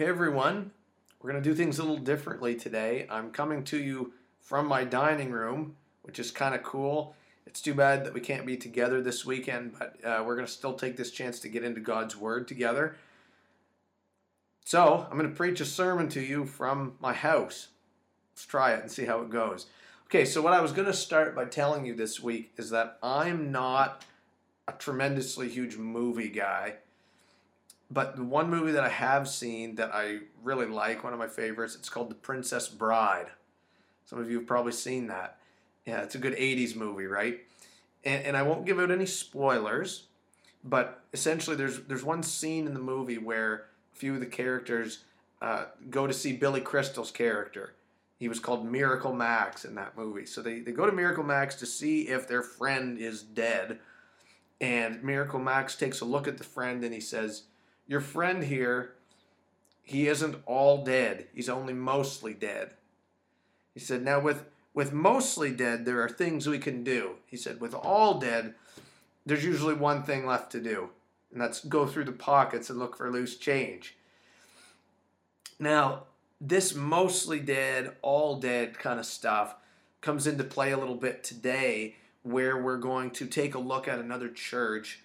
Hey everyone, we're going to do things a little differently today. I'm coming to you from my dining room, which is kind of cool. It's too bad that we can't be together this weekend, but uh, we're going to still take this chance to get into God's Word together. So, I'm going to preach a sermon to you from my house. Let's try it and see how it goes. Okay, so what I was going to start by telling you this week is that I'm not a tremendously huge movie guy. But the one movie that I have seen that I really like, one of my favorites, it's called The Princess Bride. Some of you have probably seen that. Yeah, it's a good 80s movie, right? And, and I won't give out any spoilers, but essentially there's there's one scene in the movie where a few of the characters uh, go to see Billy Crystal's character. He was called Miracle Max in that movie. So they, they go to Miracle Max to see if their friend is dead. And Miracle Max takes a look at the friend and he says, Your friend here, he isn't all dead. He's only mostly dead. He said, Now with with mostly dead, there are things we can do. He said, with all dead, there's usually one thing left to do, and that's go through the pockets and look for loose change. Now, this mostly dead, all dead kind of stuff comes into play a little bit today, where we're going to take a look at another church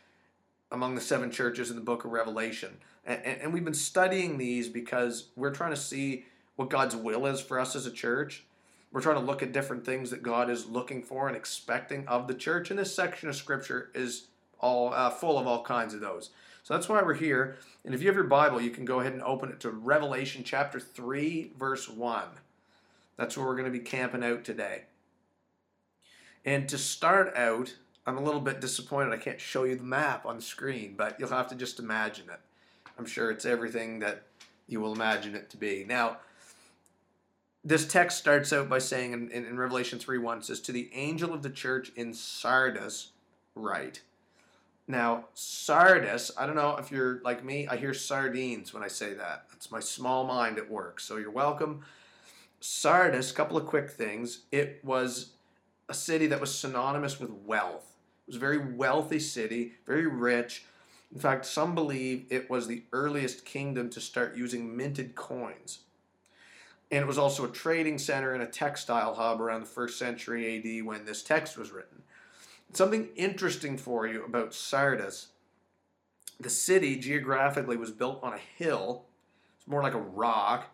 among the seven churches in the book of Revelation. And, and, we've been studying these because we're trying to see what God's will is for us as a church we're trying to look at different things that God is looking for and expecting of the church. And this section of scripture is all uh, full of all kinds of those. So that's why we're here. And if you have your Bible, you can go ahead and open it to Revelation chapter 3, verse 1. That's where we're going to be camping out today. And to start out, I'm a little bit disappointed I can't show you the map on the screen, but you'll have to just imagine it. I'm sure it's everything that you will imagine it to be. Now, this text starts out by saying in, in, in Revelation 3 1 says, To the angel of the church in Sardis, write. Now, Sardis, I don't know if you're like me, I hear sardines when I say that. That's my small mind at work. So you're welcome. Sardis, couple of quick things. It was a city that was synonymous with wealth. It was a very wealthy city, very rich. In fact, some believe it was the earliest kingdom to start using minted coins and it was also a trading center and a textile hub around the first century AD when this text was written. Something interesting for you about Sardis the city geographically was built on a hill, it's more like a rock,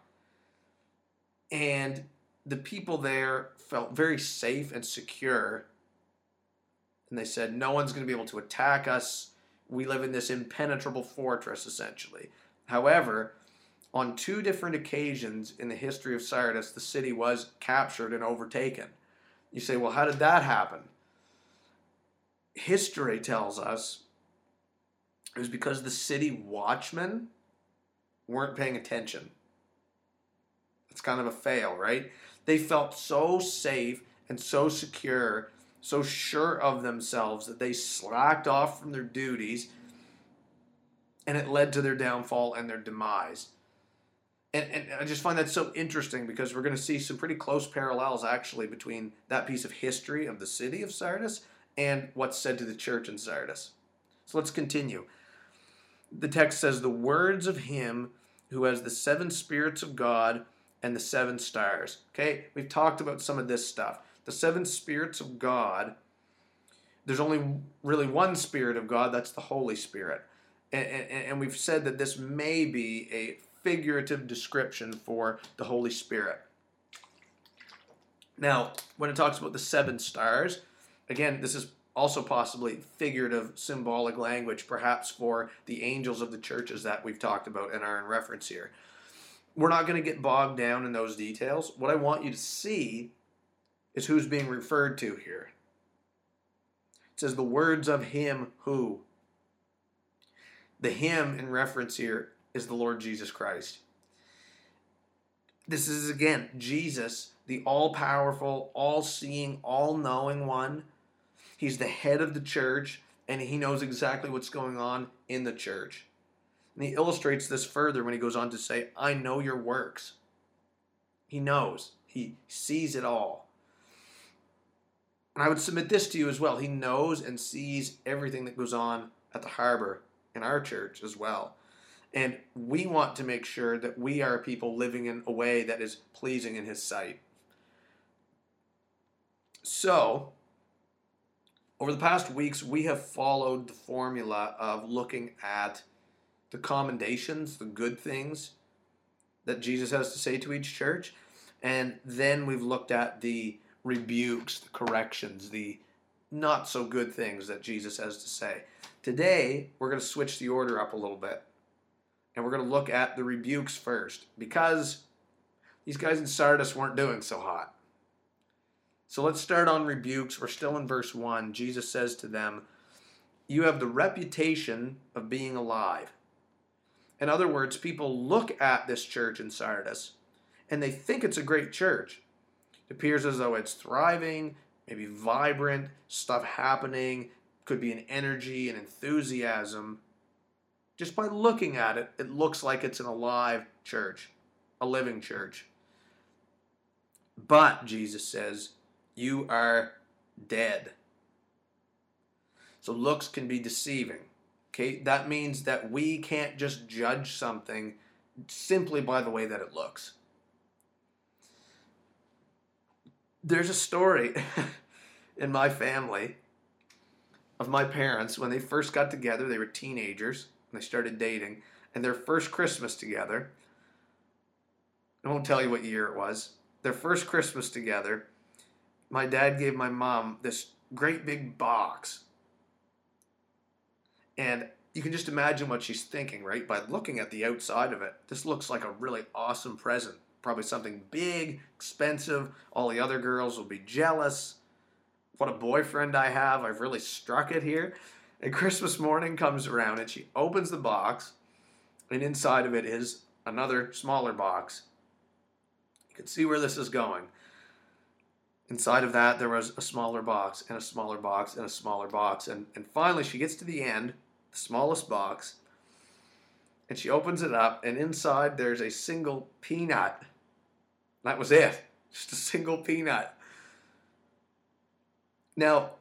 and the people there felt very safe and secure. And they said, No one's going to be able to attack us. We live in this impenetrable fortress, essentially. However, on two different occasions in the history of Sardis, the city was captured and overtaken. You say, well, how did that happen? History tells us it was because the city watchmen weren't paying attention. It's kind of a fail, right? They felt so safe and so secure, so sure of themselves that they slacked off from their duties, and it led to their downfall and their demise and, and I just find that so interesting because we're going to see some pretty close parallels actually between that piece of history of the city of Sardis and what's said to the church in Sardis. So let's continue. The text says, The words of him who has the seven spirits of God and the seven stars. Okay, we've talked about some of this stuff. The seven spirits of God, there's only really one spirit of God, that's the Holy Spirit. And, and, and we've said that this may be a figurative description for the Holy Spirit. Now, when it talks about the seven stars, again, this is also possibly figurative, symbolic language, perhaps for the angels of the churches that we've talked about and are in reference here. We're not going to get bogged down in those details. What I want you to see is who's being referred to here. It says the words of him who. The him in reference here is the Lord Jesus Christ. This is again Jesus, the all powerful, all seeing, all knowing one. He's the head of the church and he knows exactly what's going on in the church. And he illustrates this further when he goes on to say, I know your works. He knows, he sees it all. And I would submit this to you as well. He knows and sees everything that goes on at the harbor in our church as well. And we want to make sure that we are people living in a way that is pleasing in His sight. So, over the past weeks, we have followed the formula of looking at the commendations, the good things that Jesus has to say to each church. And then we've looked at the rebukes, the corrections, the not so good things that Jesus has to say. Today, we're going to switch the order up a little bit. And we're going to look at the rebukes first because these guys in Sardis weren't doing so hot. So let's start on rebukes. We're still in verse 1. Jesus says to them, You have the reputation of being alive. In other words, people look at this church in Sardis and they think it's a great church. Appears as though it's thriving, maybe vibrant, stuff happening, could be an energy and enthusiasm. Just by looking at it, it looks like it's an alive church, a living church. But, Jesus says, you are dead. So looks can be deceiving. Okay, that means that we can't just judge something simply by the way that it looks. There's a story in my family of my parents when they first got together, they were teenagers, and they started dating, and their first Christmas together, I won't tell you what year it was, their first Christmas together, my dad gave my mom this great big box. And you can just imagine what she's thinking, right? By looking at the outside of it, this looks like a really awesome present. Probably something big, expensive. All the other girls will be jealous. What a boyfriend I have. I've really struck it here. And Christmas morning comes around and she opens the box, and inside of it is another smaller box. You can see where this is going. Inside of that, there was a smaller box and a smaller box and a smaller box. And, and finally, she gets to the end, the smallest box, and she opens it up, and inside there's a single peanut. That was it. Just a single peanut. Now,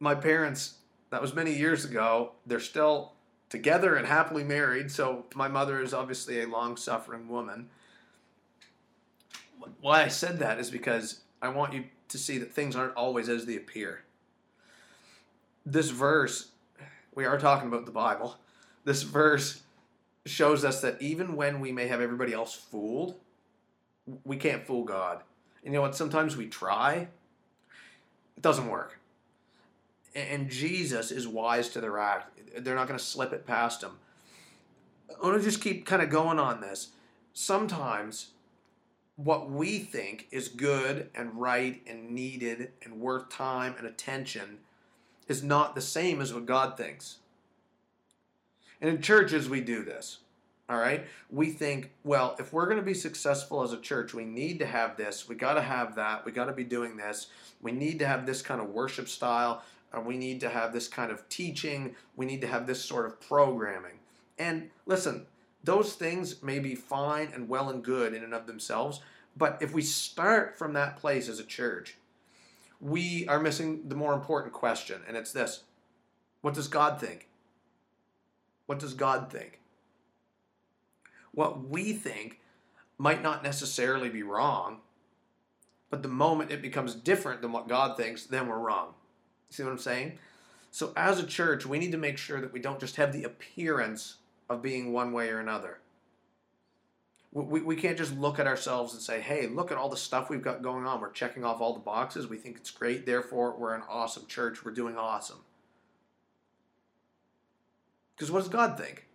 my parents, that was many years ago, they're still together and happily married. So my mother is obviously a long suffering woman. Why I said that is because I want you to see that things aren't always as they appear. This verse, we are talking about the Bible. This verse shows us that even when we may have everybody else fooled, we can't fool God. And you know what? Sometimes we try, it doesn't work. And Jesus is wise to their act. They're not going to slip it past him. I want to just keep kind of going on this. Sometimes what we think is good and right and needed and worth time and attention is not the same as what God thinks. And in churches, we do this. All right? We think, well, if we're going to be successful as a church, we need to have this. We got to have that. We got to be doing this. We need to have this kind of worship style. We need to have this kind of teaching. We need to have this sort of programming. And listen, those things may be fine and well and good in and of themselves, but if we start from that place as a church, we are missing the more important question, and it's this What does God think? What does God think? What we think might not necessarily be wrong, but the moment it becomes different than what God thinks, then we're wrong. See what I'm saying? So, as a church, we need to make sure that we don't just have the appearance of being one way or another. We, we can't just look at ourselves and say, hey, look at all the stuff we've got going on. We're checking off all the boxes. We think it's great. Therefore, we're an awesome church. We're doing awesome. Because what does God think?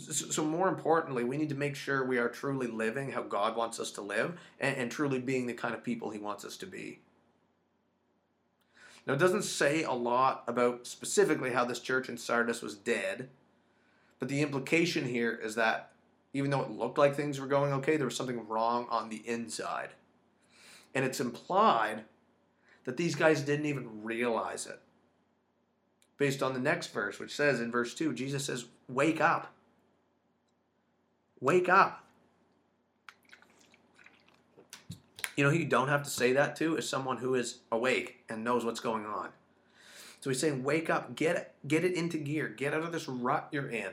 So, more importantly, we need to make sure we are truly living how God wants us to live and, and truly being the kind of people He wants us to be. Now, it doesn't say a lot about specifically how this church in Sardis was dead, but the implication here is that even though it looked like things were going okay, there was something wrong on the inside. And it's implied that these guys didn't even realize it. Based on the next verse, which says in verse 2, Jesus says, Wake up. Wake up. You know who you don't have to say that to is someone who is awake and knows what's going on. So he's saying, wake up, get it, get it into gear, get out of this rut you're in.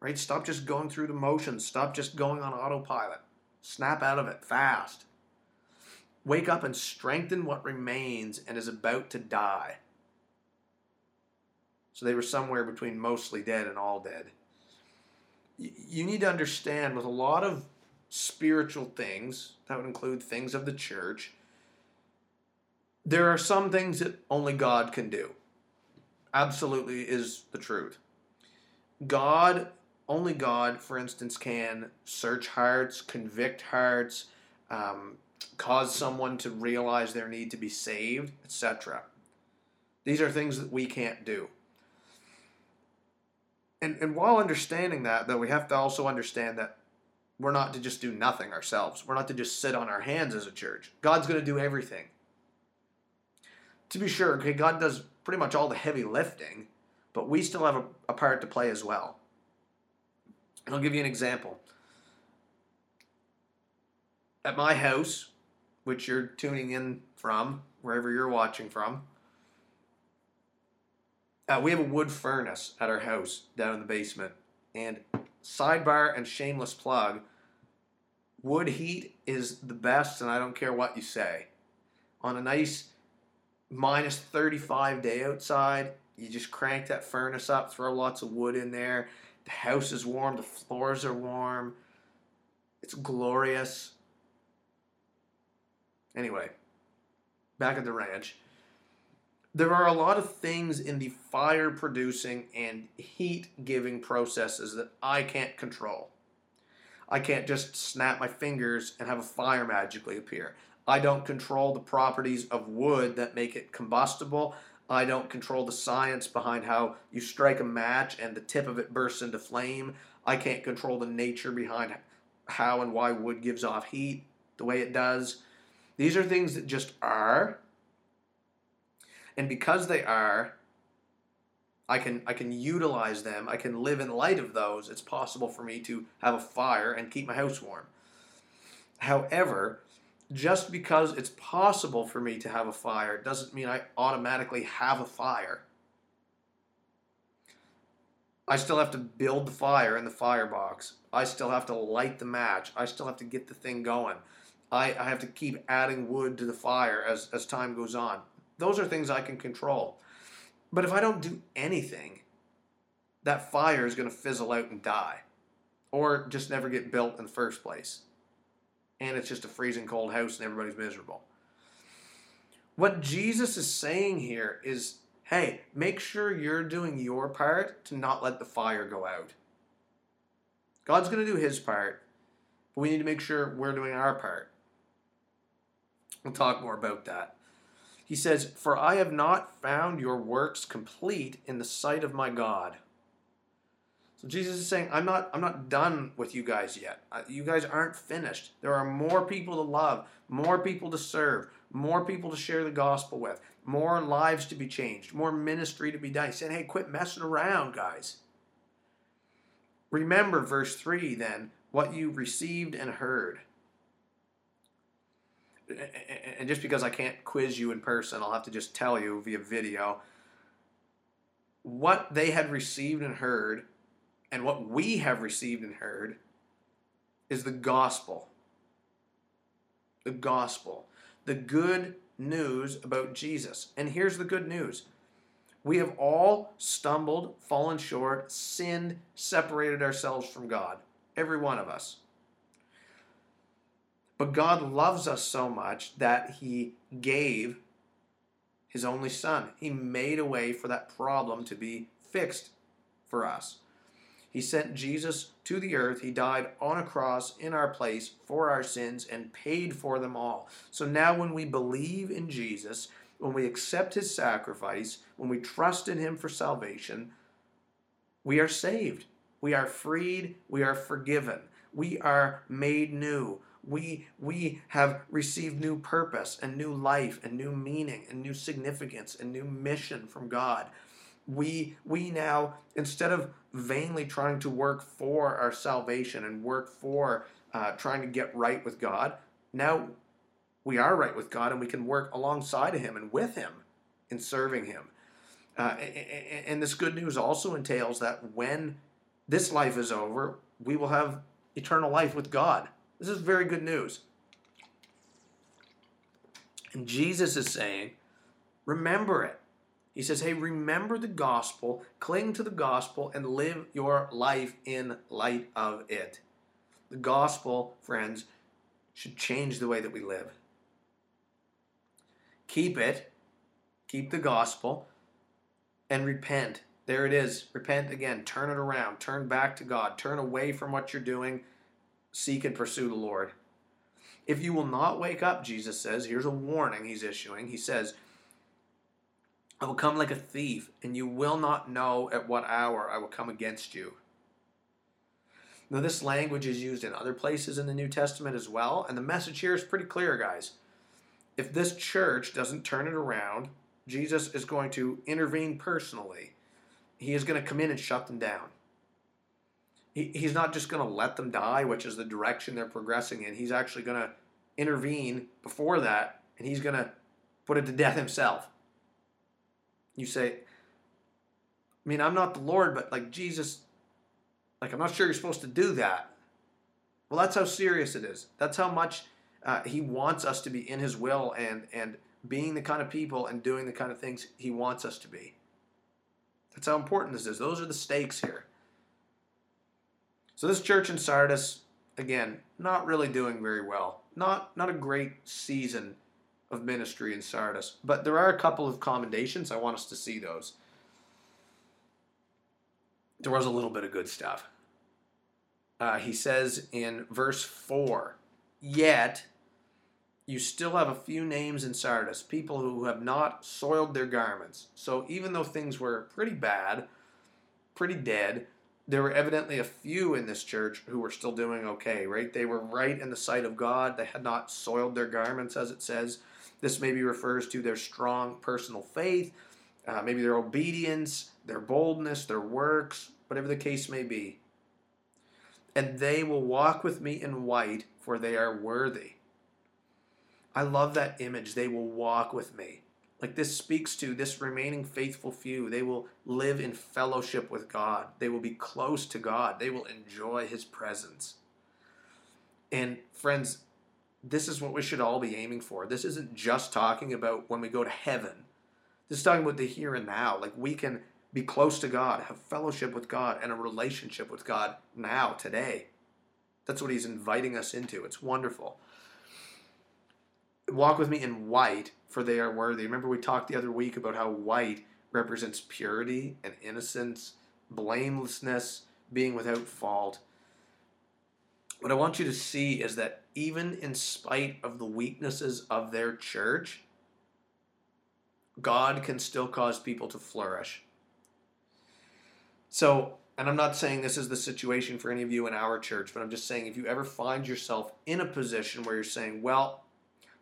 Right? Stop just going through the motions. Stop just going on autopilot. Snap out of it fast. Wake up and strengthen what remains and is about to die. So they were somewhere between mostly dead and all dead. You need to understand with a lot of spiritual things, that would include things of the church, there are some things that only God can do. Absolutely is the truth. God, only God, for instance, can search hearts, convict hearts, um, cause someone to realize their need to be saved, etc. These are things that we can't do. And, and while understanding that, though, we have to also understand that we're not to just do nothing ourselves. We're not to just sit on our hands as a church. God's going to do everything. To be sure, okay, God does pretty much all the heavy lifting, but we still have a, a part to play as well. And I'll give you an example. At my house, which you're tuning in from, wherever you're watching from, uh, we have a wood furnace at our house down in the basement. And sidebar and shameless plug wood heat is the best, and I don't care what you say. On a nice minus 35 day outside, you just crank that furnace up, throw lots of wood in there. The house is warm, the floors are warm. It's glorious. Anyway, back at the ranch. There are a lot of things in the fire producing and heat giving processes that I can't control. I can't just snap my fingers and have a fire magically appear. I don't control the properties of wood that make it combustible. I don't control the science behind how you strike a match and the tip of it bursts into flame. I can't control the nature behind how and why wood gives off heat the way it does. These are things that just are. And because they are, I can I can utilize them. I can live in light of those. It's possible for me to have a fire and keep my house warm. However, just because it's possible for me to have a fire doesn't mean I automatically have a fire. I still have to build the fire in the firebox. I still have to light the match. I still have to get the thing going. I, I have to keep adding wood to the fire as, as time goes on. Those are things I can control. But if I don't do anything, that fire is going to fizzle out and die. Or just never get built in the first place. And it's just a freezing cold house and everybody's miserable. What Jesus is saying here is hey, make sure you're doing your part to not let the fire go out. God's going to do his part, but we need to make sure we're doing our part. We'll talk more about that. He says, For I have not found your works complete in the sight of my God. So Jesus is saying, I'm not, I'm not done with you guys yet. You guys aren't finished. There are more people to love, more people to serve, more people to share the gospel with, more lives to be changed, more ministry to be done. He's saying, hey, quit messing around, guys. Remember, verse 3 then, what you received and heard and just because I can't quiz you in person, I'll have to just tell you via video what they had received and heard, and what we have received and heard is the gospel. The gospel. The good news about Jesus. And here's the good news we have all stumbled, fallen short, sinned, separated ourselves from God. Every one of us. But God loves us so much that He gave His only Son. He made a way for that problem to be fixed for us. He sent Jesus to the earth. He died on a cross in our place for our sins and paid for them all. So now, when we believe in Jesus, when we accept his sacrifice, when we trust in him for salvation, we are saved. We are freed. We are forgiven. We are made new we we have received new purpose and new life and new meaning and new significance and new mission from God. We we now instead of vainly trying to work for our salvation and work for uh, trying to get right with God, now we are right with God and we can work alongside of Him and with Him in serving Him. Uh, and this good news also entails that when this life is over, we will have eternal life with God. This is very good news. And Jesus is saying, remember it. He says, hey, remember the gospel, cling to the gospel, and live your life in light of it. The gospel, friends, should change the way that we live. Keep it, keep the gospel, and repent. There it is. Repent again. Turn it around. Turn back to God. Turn away from what you're doing. Seek and pursue the Lord. If you will not wake up, Jesus says, here's a warning he's issuing. He says, I will come like a thief, and you will not know at what hour I will come against you. Now, this language is used in other places in the New Testament as well, and the message here is pretty clear, guys. If this church doesn't turn it around, Jesus is going to intervene personally. He is going to come in and shut them down. He, he's not just going to let them die, which is the direction they're progressing in. He's actually going to intervene before that, and he's going to put it to death himself. You say, I mean, I'm not the Lord, but like Jesus, like I'm not sure you're supposed to do that. Well, that's how serious it is. That's how much uh, He wants us to be in His will and and being the kind of people and doing the kind of things He wants us to be. That's how important this is. Those are the stakes here. So this church in Sardis, again, not really doing very well. Not not a great season of ministry in Sardis, but there are a couple of commendations. I want us to see those. There was a little bit of good stuff. Uh, he says in verse 4 Yet you still have a few names in Sardis, people who have not soiled their garments. So even though things were pretty bad, pretty dead, there were evidently a few in this church who were still doing okay, right? They were right in the sight of God. They had not soiled their garments, as it says. This maybe refers to their strong personal faith, uh, maybe their obedience, their boldness, their works, whatever the case may be. And they will walk with me in white, for they are worthy. I love that image. They will walk with me. Like this speaks to this remaining faithful few. They will live in fellowship with God. They will be close to God. They will enjoy His presence. And friends, this is what we should all be aiming for. This isn't just talking about when we go to heaven. This is talking about the here and now. Like we can be close to God, have fellowship with God, and a relationship with God now, today. That's what He's inviting us into. It's wonderful walk with me in white, for they are worthy. Remember, we talked the other week about how white represents purity and innocence, blamelessness, being without fault. What I want you to see is that even in spite of the weaknesses of their church, God can still cause people to flourish. So, and I'm not saying this is the situation for any of you in our church, but I'm just saying if you ever find yourself in a position where you're saying, well,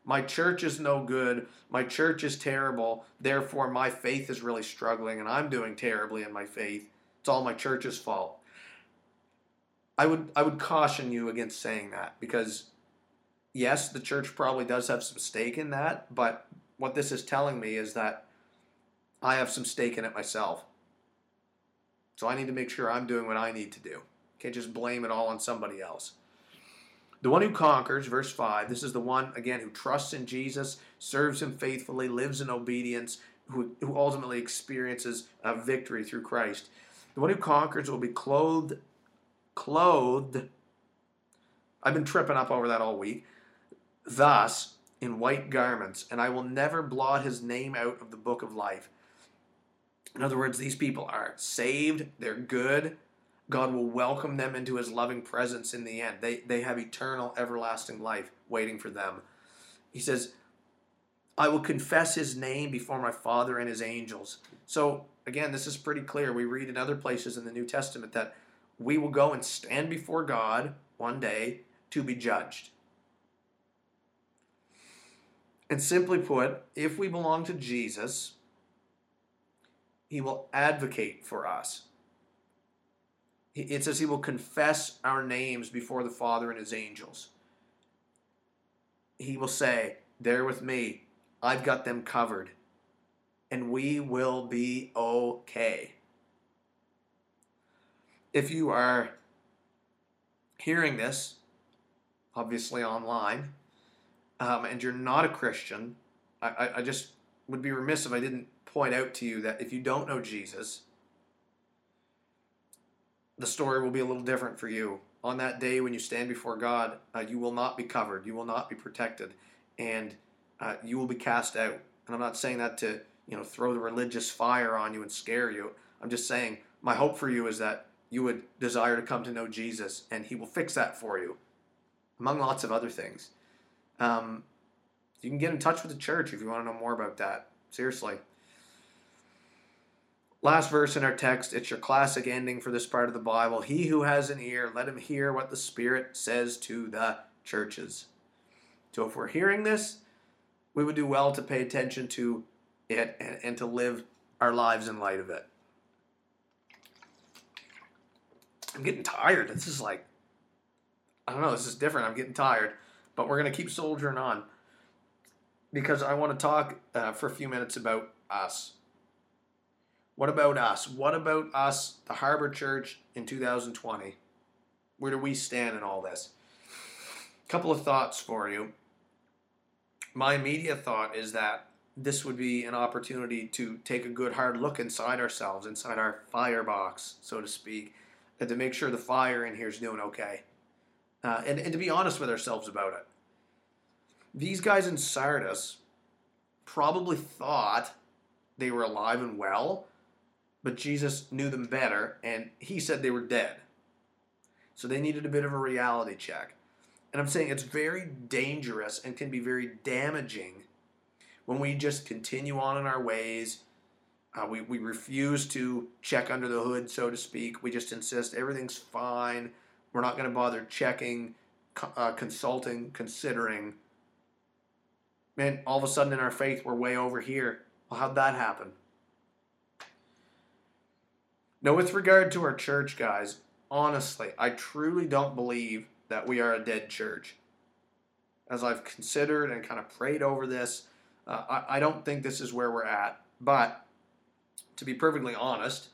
my church is no good. My church is terrible. Therefore, my faith is really struggling and I'm doing terribly in my faith. It's all my church's fault. I would I would caution you against saying that because yes, the church probably does have some stake in that, but what this is telling me is that I have some stake in it myself. So I need to make sure I'm doing what I need to do. Can't just blame it all on somebody else. The one who conquers, verse 5, this is the one, again, who trusts in Jesus, serves him faithfully, lives in obedience, who, who ultimately experiences a victory through Christ. The one who conquers will be clothed, clothed, I've been tripping up over that all week, thus in white garments, and I will never blot his name out of the book of life. In other words, these people are saved, they're good, God will welcome them into his loving presence in the end. They, they have eternal, everlasting life waiting for them. He says, I will confess his name before my Father and his angels. So, again, this is pretty clear. We read in other places in the New Testament that we will go and stand before God one day to be judged. And simply put, if we belong to Jesus, he will advocate for us it says he will confess our names before the Father and his angels. He will say, They're with me. I've got them covered. and we will be okay. If you are hearing this, obviously online, um, and you're not a Christian, I, I, I just would be remiss if I didn't point out to you that if you don't know Jesus, the story will be a little different for you. On that day when you stand before God, uh, you will not be covered, you will not be protected, and uh, you will be cast out. And I'm not saying that to you know throw the religious fire on you and scare you. I'm just saying my hope for you is that you would desire to come to know Jesus, and He will fix that for you, among lots of other things. Um, you can get in touch with the church if you want to know more about that. Seriously. Last verse in our text, it's your classic ending for this part of the Bible. He who has an ear, let him hear what the Spirit says to the churches. So if we're hearing this, we would do well to pay attention to it and, and to live our lives in light of it. I'm getting tired. This is like, I don't know, this is different. I'm getting tired. But we're going to keep soldiering on because I want to talk uh, for a few minutes about us. What about us? What about us, the Harbor Church in 2020? Where do we stand in all this? A couple of thoughts for you. My immediate thought is that this would be an opportunity to take a good hard look inside ourselves, inside our firebox, so to speak, and to make sure the fire in here is doing okay. Uh, and, and to be honest with ourselves about it. These guys in Sardis probably thought they were alive and well, but Jesus knew them better, and he said they were dead. So they needed a bit of a reality check. And I'm saying it's very dangerous and can be very damaging when we just continue on in our ways. Uh, we, we refuse to check under the hood, so to speak. We just insist everything's fine. We're not going to bother checking, uh, consulting, considering. Man, all of a sudden in our faith, we're way over here. Well, how'd that happen? Now, with regard to our church, guys, honestly, I truly don't believe that we are a dead church. As I've considered and kind of prayed over this, uh, I, I don't think this is where we're at. But to be perfectly honest,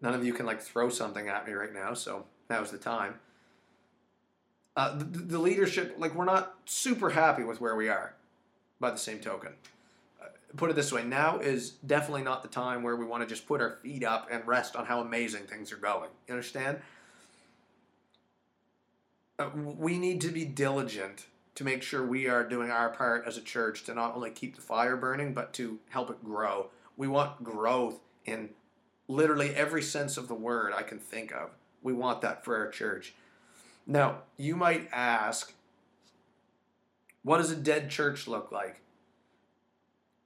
none of you can like throw something at me right now, so now's the time. Uh, the, the leadership, like, we're not super happy with where we are by the same token put it this way now is definitely not the time where we want to just put our feet up and rest on how amazing things are going. You understand? Uh, we need to be diligent to make sure we are doing our part as a church to not only keep the fire burning, but to help it grow. We want growth in literally every sense of the word I can think of. We want that for our church. Now, you might ask, what does a dead church look like?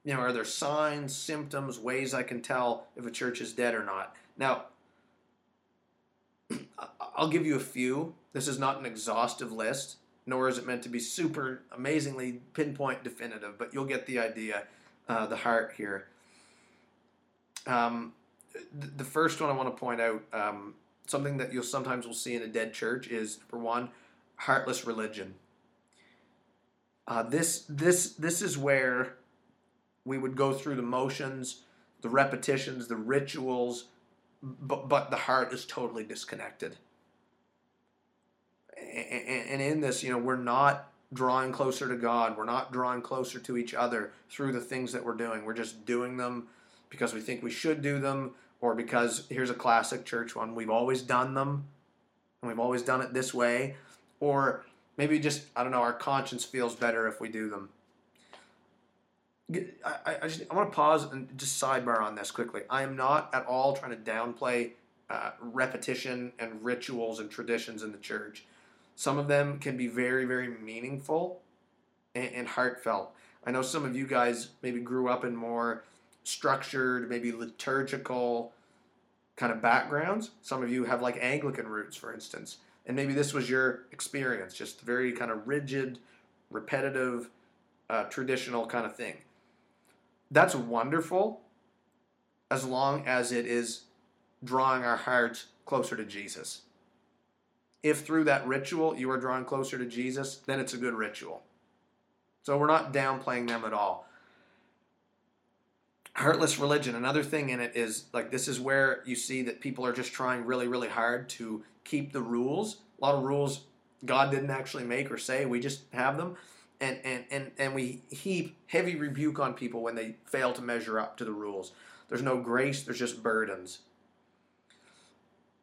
You know, are there signs, symptoms, ways I can tell if a church is dead or not? Now, I'll give you a few. This is not an exhaustive list, nor is it meant to be super amazingly pinpoint definitive, but you'll get the idea, uh, the heart here. Um, the first one I want to point out, um, something that you'll sometimes will see in a dead church is number one, heartless religion. Uh, this this this is where we would go through the motions, the repetitions, the rituals, but, but the heart is totally disconnected. And in this, you know, we're not drawing closer to God. We're not drawing closer to each other through the things that we're doing. We're just doing them because we think we should do them, or because here's a classic church one we've always done them, and we've always done it this way, or maybe just, I don't know, our conscience feels better if we do them. I, I, just, I want to pause and just sidebar on this quickly. I am not at all trying to downplay uh, repetition and rituals and traditions in the church. Some of them can be very, very meaningful and, and heartfelt. I know some of you guys maybe grew up in more structured, maybe liturgical kind of backgrounds. Some of you have like Anglican roots, for instance. And maybe this was your experience, just very kind of rigid, repetitive, uh, traditional kind of thing that's wonderful as long as it is drawing our hearts closer to Jesus. If through that ritual you are drawing closer to Jesus, then it's a good ritual. So we're not downplaying them at all. heartless religion another thing in it is like this is where you see that people are just trying really really hard to keep the rules a lot of rules god didn't actually make or say we just have them and and and, and we heap heavy rebuke on people when they fail to measure up to the rules there's no grace there's just burdens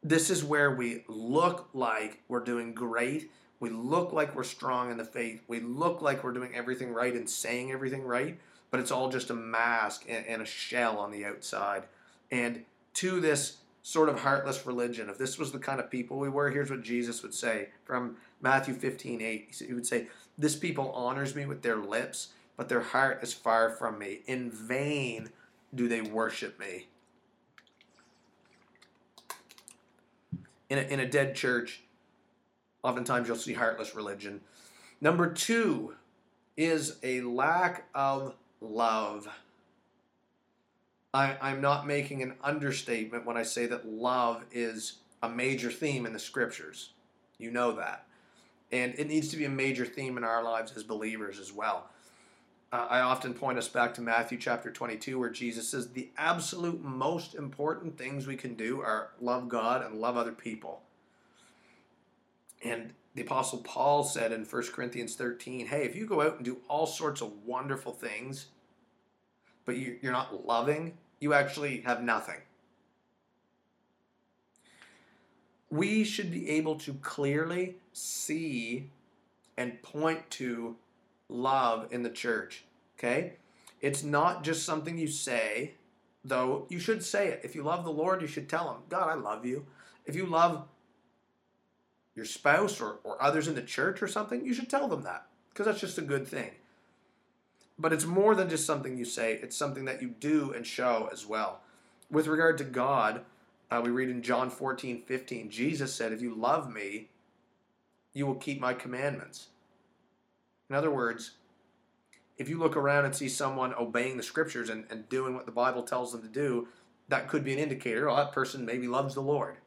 this is where we look like we're doing great we look like we're strong in the faith we look like we're doing everything right and saying everything right but it's all just a mask and, and a shell on the outside. And to this sort of heartless religion, if this was the kind of people we were, here's what Jesus would say from Matthew 15 8. He would say, This people honors me with their lips, but their heart is far from me. In vain do they worship me. In a, in a dead church, oftentimes you'll see heartless religion. Number two is a lack of love. I, I'm not making an understatement when I say that love is a major theme in the scriptures. You know that. And it needs to be a major theme in our lives as believers as well. Uh, I often point us back to Matthew chapter 22, where Jesus says the absolute most important things we can do are love God and love other people. And the Apostle Paul said in 1 Corinthians 13, hey, if you go out and do all sorts of wonderful things, but you're not loving, you actually have nothing. We should be able to clearly see and point to love in the church. Okay? It's not just something you say, though you should say it. If you love the Lord, you should tell him, God, I love you. If you love your spouse or, or others in the church or something, you should tell them that because that's just a good thing. But it's more than just something you say, it's something that you do and show as well. With regard to God, uh, we read in John 14, 15, Jesus said, If you love me, you will keep my commandments. In other words, if you look around and see someone obeying the scriptures and, and doing what the Bible tells them to do, that could be an indicator, oh, that person maybe loves the Lord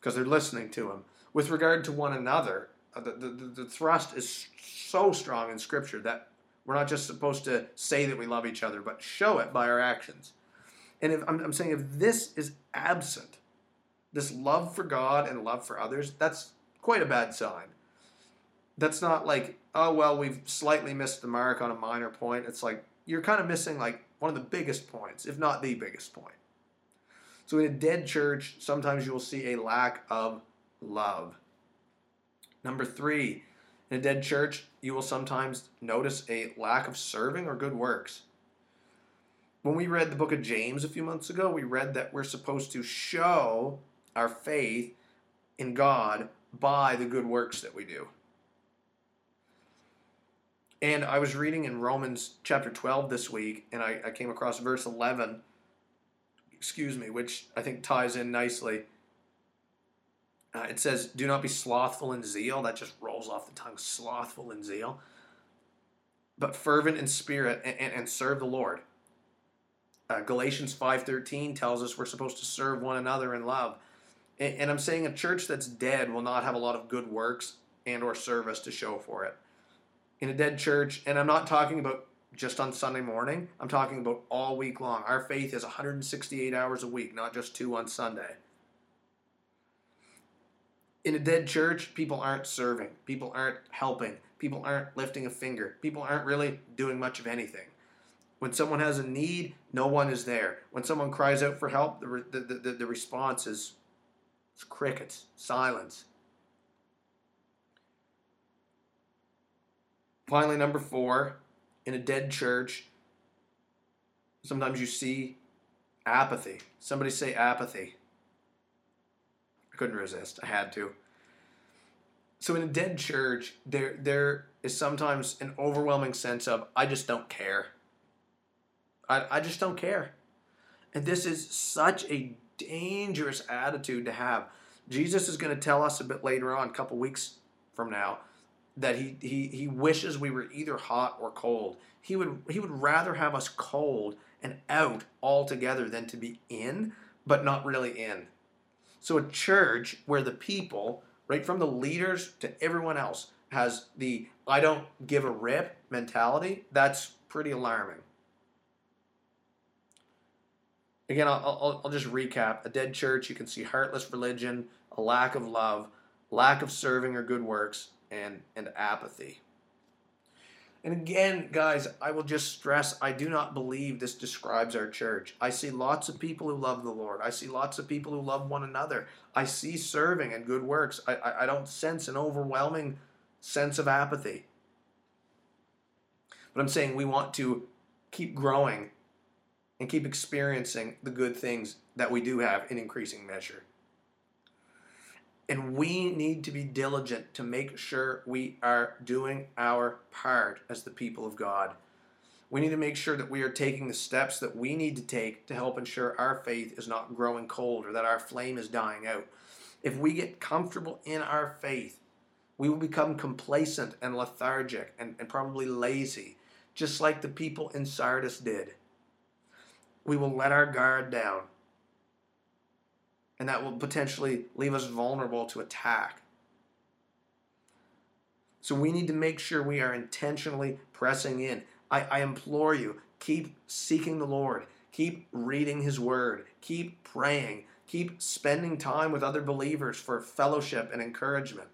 because they're listening to him. With regard to one another, uh, the, the, the thrust is so strong in Scripture that we're not just supposed to say that we love each other, but show it by our actions. And if I'm, I'm saying if this is absent, this love for God and love for others, that's quite a bad sign. That's not like, oh, well, we've slightly missed the mark on a minor point. It's like you're kind of missing like one of the biggest points, if not the biggest point. So in a dead church, sometimes you will see a lack of love. Number three, in a dead church, you will sometimes notice a lack of serving or good works. When we read the book of James a few months ago, we read that we're supposed to show our faith in God by the good works that we do. And I was reading in Romans chapter 12 this week, and I, I came across verse 11, excuse me, which I think ties in nicely uh, it says, Do not be slothful in zeal. That just rolls off the tongue, slothful in zeal. But fervent in spirit and, and, and serve the Lord. Uh, Galatians 5.13 tells us we're supposed to serve one another in love. And, I'm saying a church that's dead will not have a lot of good works and or service to show for it. In a dead church, and I'm not talking about just on Sunday morning, I'm talking about all week long. Our faith is 168 hours a week, not just two on Sunday in a dead church, people aren't serving, people aren't helping, people aren't lifting a finger, people aren't really doing much of anything. When someone has a need, no one is there. When someone cries out for help, the, the, the, the response is crickets, silence. Finally, number four, in a dead church, sometimes you see apathy. Somebody say apathy. I couldn't resist. I had to. So in a dead church, there there is sometimes an overwhelming sense of I just don't care. I, I just don't care. And this is such a dangerous attitude to have. Jesus is going to tell us a bit later on, a couple weeks from now, that he, he, he wishes we were either hot or cold. He would, he would rather have us cold and out altogether than to be in, but not really in. So, a church where the people, right from the leaders to everyone else, has the I don't give a rip mentality, that's pretty alarming. Again, I'll, I'll, I'll just recap. A dead church, you can see heartless religion, a lack of love, lack of serving or good works, and, and apathy. And again, guys, I will just stress I do not believe this describes our church. I see lots of people who love the Lord. I see lots of people who love one another. I see serving and good works. I, I, I don't sense an overwhelming sense of apathy. But I'm saying we want to keep growing and keep experiencing the good things that we do have in increasing measure. And we need to be diligent to make sure we are doing our part as the people of God. We need to make sure that we are taking the steps that we need to take to help ensure our faith is not growing cold or that our flame is dying out. If we get comfortable in our faith, we will become complacent and lethargic and, and probably lazy, just like the people in Sardis did. We will let our guard down and that will potentially leave us vulnerable to attack. So we need to make sure we are intentionally pressing in. I, I implore you, keep seeking the Lord, keep reading His Word, keep praying, keep spending time with other believers for fellowship and encouragement.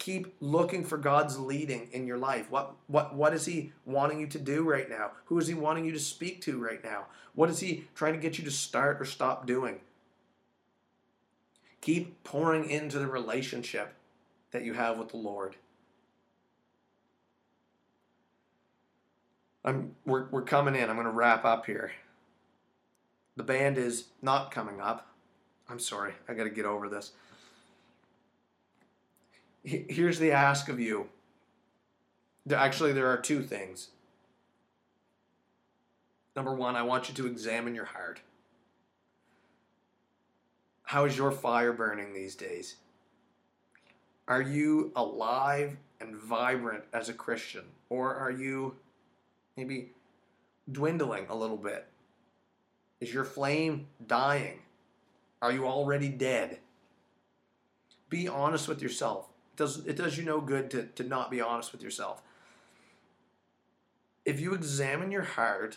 Keep looking for God's leading in your life. What, what, what is He wanting you to do right now? Who is He wanting you to speak to right now? What is He trying to get you to start or stop doing? Keep pouring into the relationship that you have with the Lord. I'm, we're, we're coming in. I'm going to wrap up here. The band is not coming up. I'm sorry. I got to get over this. Here's the ask of you. Actually, there are two things. Number one, I want you to examine your heart. How is your fire burning these days? Are you alive and vibrant as a Christian? Or are you maybe dwindling a little bit? Is your flame dying? Are you already dead? Be honest with yourself. Does, it does you no good to, to not be honest with yourself. If you examine your heart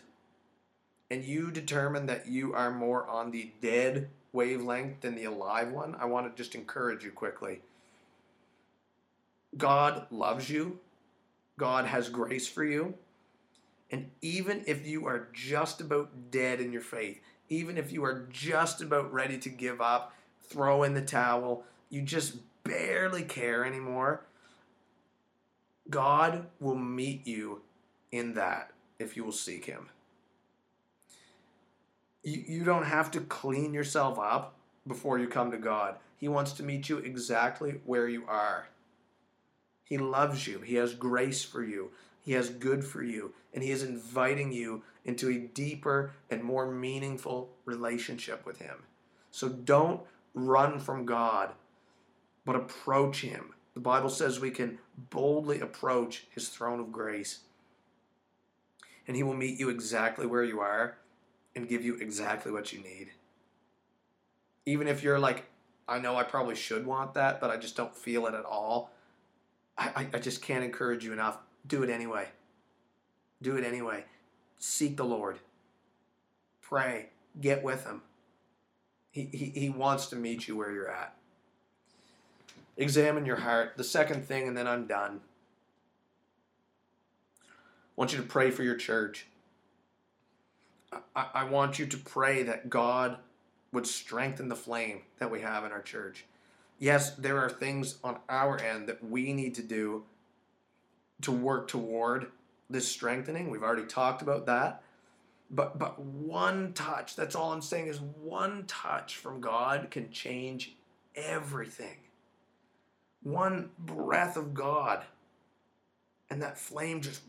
and you determine that you are more on the dead wavelength than the alive one, I want to just encourage you quickly. God loves you, God has grace for you. And even if you are just about dead in your faith, even if you are just about ready to give up, throw in the towel, you just barely care anymore, God will meet you in that if you will seek Him you, you don't have to clean yourself up before you come to God. He wants to meet you exactly where you are. He loves you. He has grace for you. He has good for you. And He is inviting you into a deeper and more meaningful relationship with Him. So don't run from God, but approach Him. The Bible says we can boldly approach His throne of grace. And He will meet you exactly where you are and give you exactly what you need. Even if you're like, I know I probably should want that, but I just don't feel it at all. I, I just can't encourage you enough. Do it anyway. Do it anyway. Seek the Lord. Pray. Get with Him. He, he, he wants to meet you where you're at. Examine your heart. The second thing, and then I'm done. I want you to pray for your church. I, I want you to pray that God would strengthen the flame that we have in our church. Yes, there are things on our end that we need to do to work toward this strengthening. We've already talked about that. But but one touch, that's all I'm saying is one touch from God can change everything. One breath of God and that flame just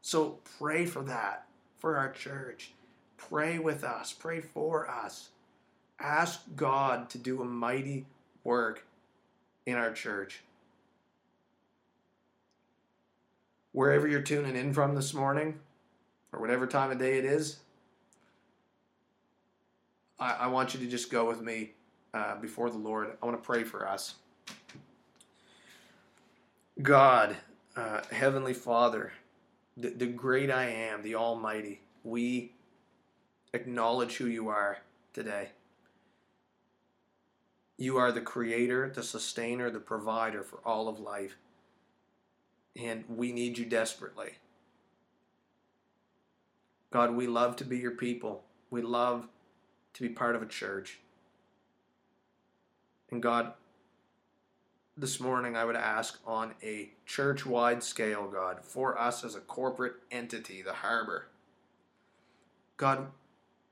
so pray for that, for our church. Pray with us, pray for us. Ask God to do a mighty work in our church. Wherever you're tuning in from this morning, or whatever time of day it is, I, I want you to just go with me uh, before the Lord. I want to pray for us. God, uh, Heavenly Father, the, the great I am, the Almighty, we acknowledge who you are today. You are the creator, the sustainer, the provider for all of life. And we need you desperately. God, we love to be your people. We love to be part of a church. And God, this morning I would ask on a church wide scale, God, for us as a corporate entity, the harbor. God,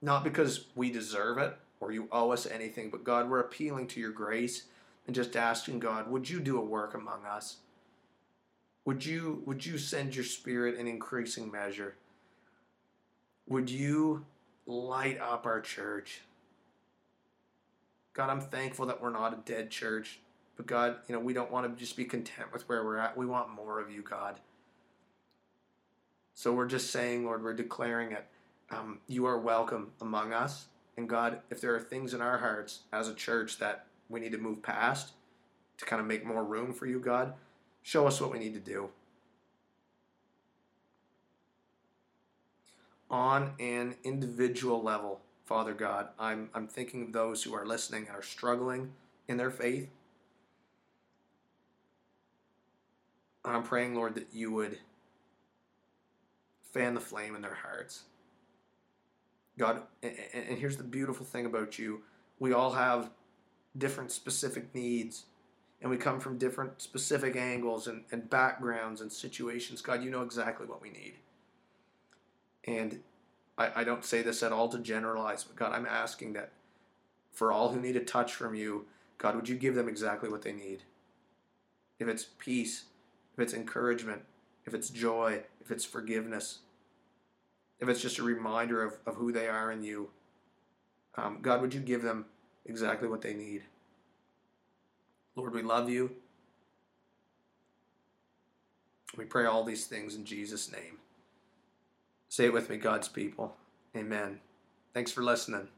not because we deserve it or you owe us anything, but God, we're appealing to your grace and just asking God, would you do a work among us? Would you would you send your spirit in increasing measure? Would you light up our church? God, I'm thankful that we're not a dead church. But God, you know, we don't want to just be content with where we're at. We want more of you, God. So we're just saying, Lord, we're declaring it. Um, you are welcome among us. And God, if there are things in our hearts as a church that we need to move past to kind of make more room for you, God, show us what we need to do. On an individual level, Father God, I'm, I'm thinking of those who are listening and are struggling in their faith. I'm praying, Lord, that you would fan the flame in their hearts. God, and here's the beautiful thing about you we all have different specific needs, and we come from different specific angles and, and backgrounds and situations. God, you know exactly what we need. And I, I don't say this at all to generalize, but God, I'm asking that for all who need a touch from you, God, would you give them exactly what they need? If it's peace, if it's encouragement, if it's joy, if it's forgiveness, if it's just a reminder of, of who they are in you, um, God, would you give them exactly what they need? Lord, we love you. We pray all these things in Jesus' name. Say it with me, God's people. Amen. Thanks for listening.